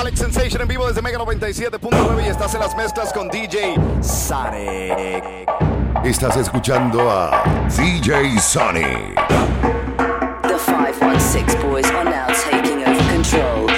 Alex Sensation en vivo desde Mega 97.9 y estás en las mezclas con DJ Sonic. Estás escuchando a DJ Sonic. The 516 boys are now taking over control.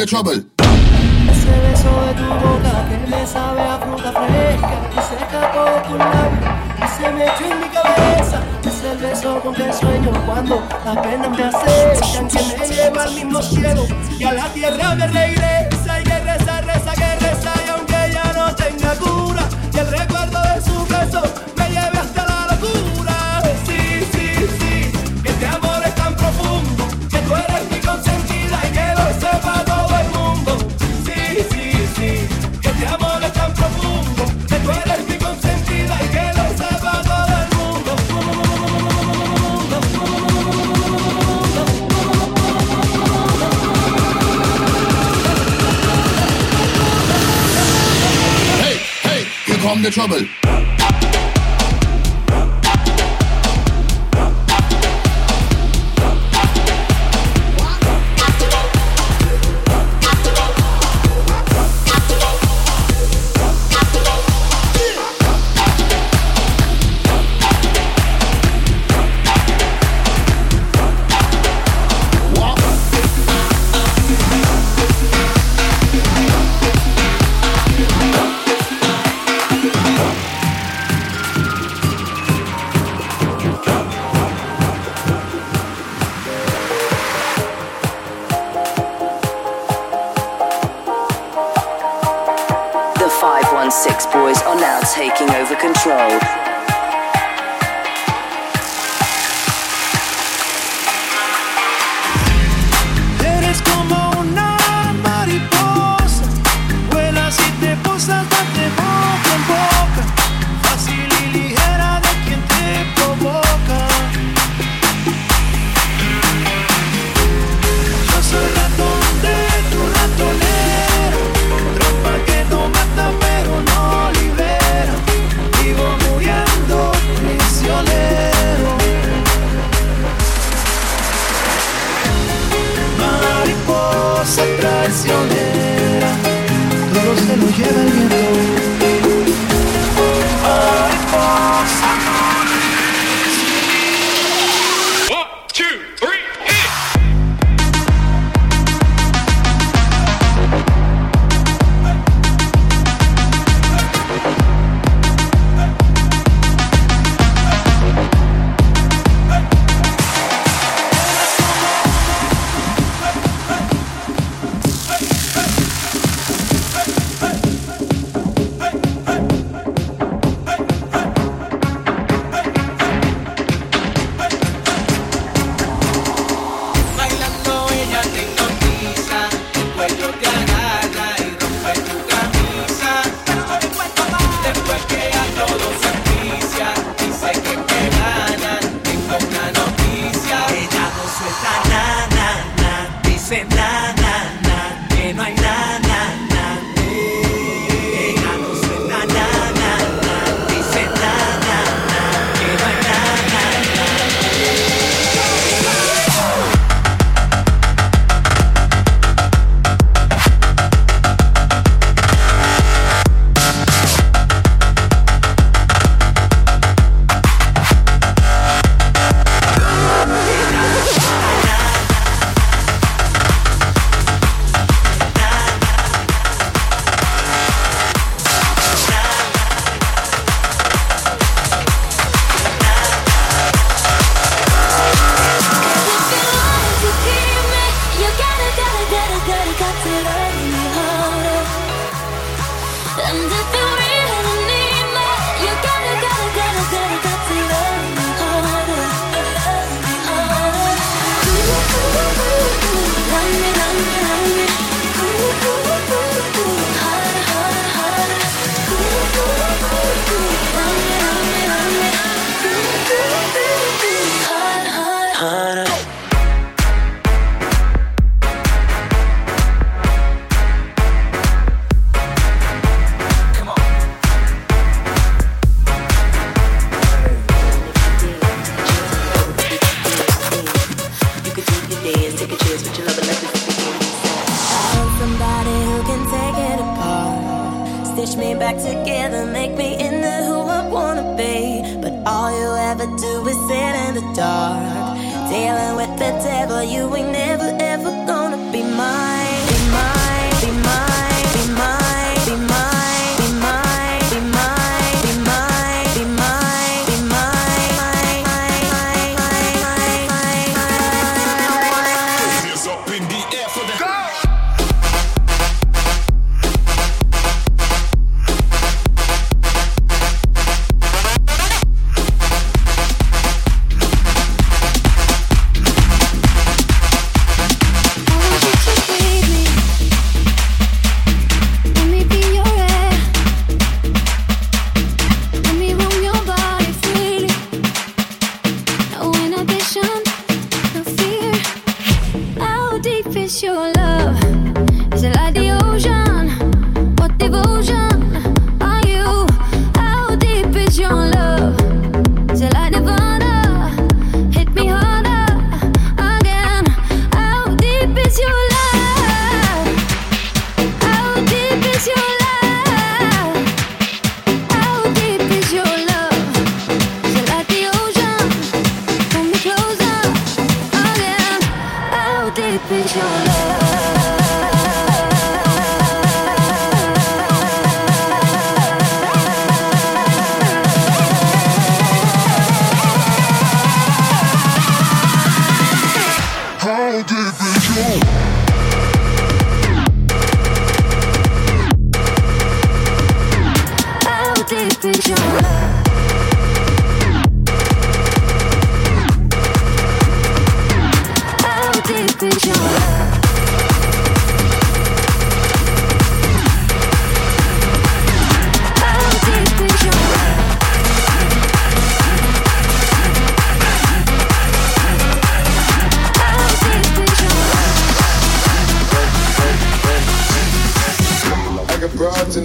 The trouble. Ese beso de tu boca que me sabe a fruta fresca y se escapó de tu labio y se me echó en mi cabeza. Es el beso con que sueño cuando la pena me acechan que me lleva al mismo cielo y a la tierra me hey, here come the trouble. Now taking over control. time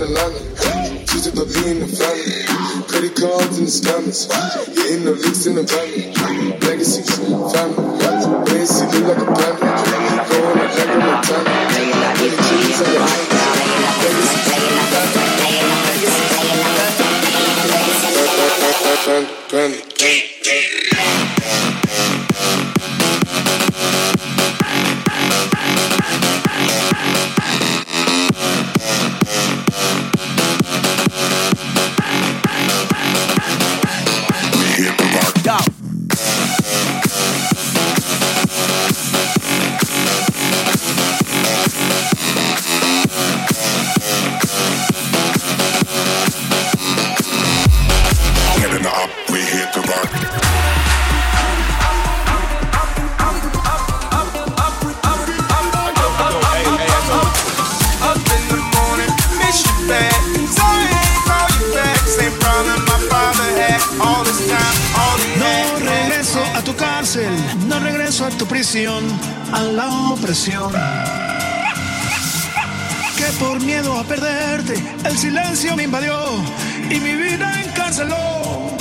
Catalana. Just the being the family. Credit cards and the scammers. Hitting the licks in the van. Legacies, family. Fancy, like a panda. a la opresión. Que por miedo a perderte, el silencio me invadió y mi vida encarceló.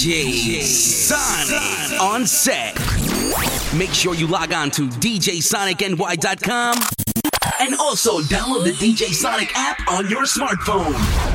DJ Sonic on set. Make sure you log on to DJSonicNY.com and also download the DJ Sonic app on your smartphone.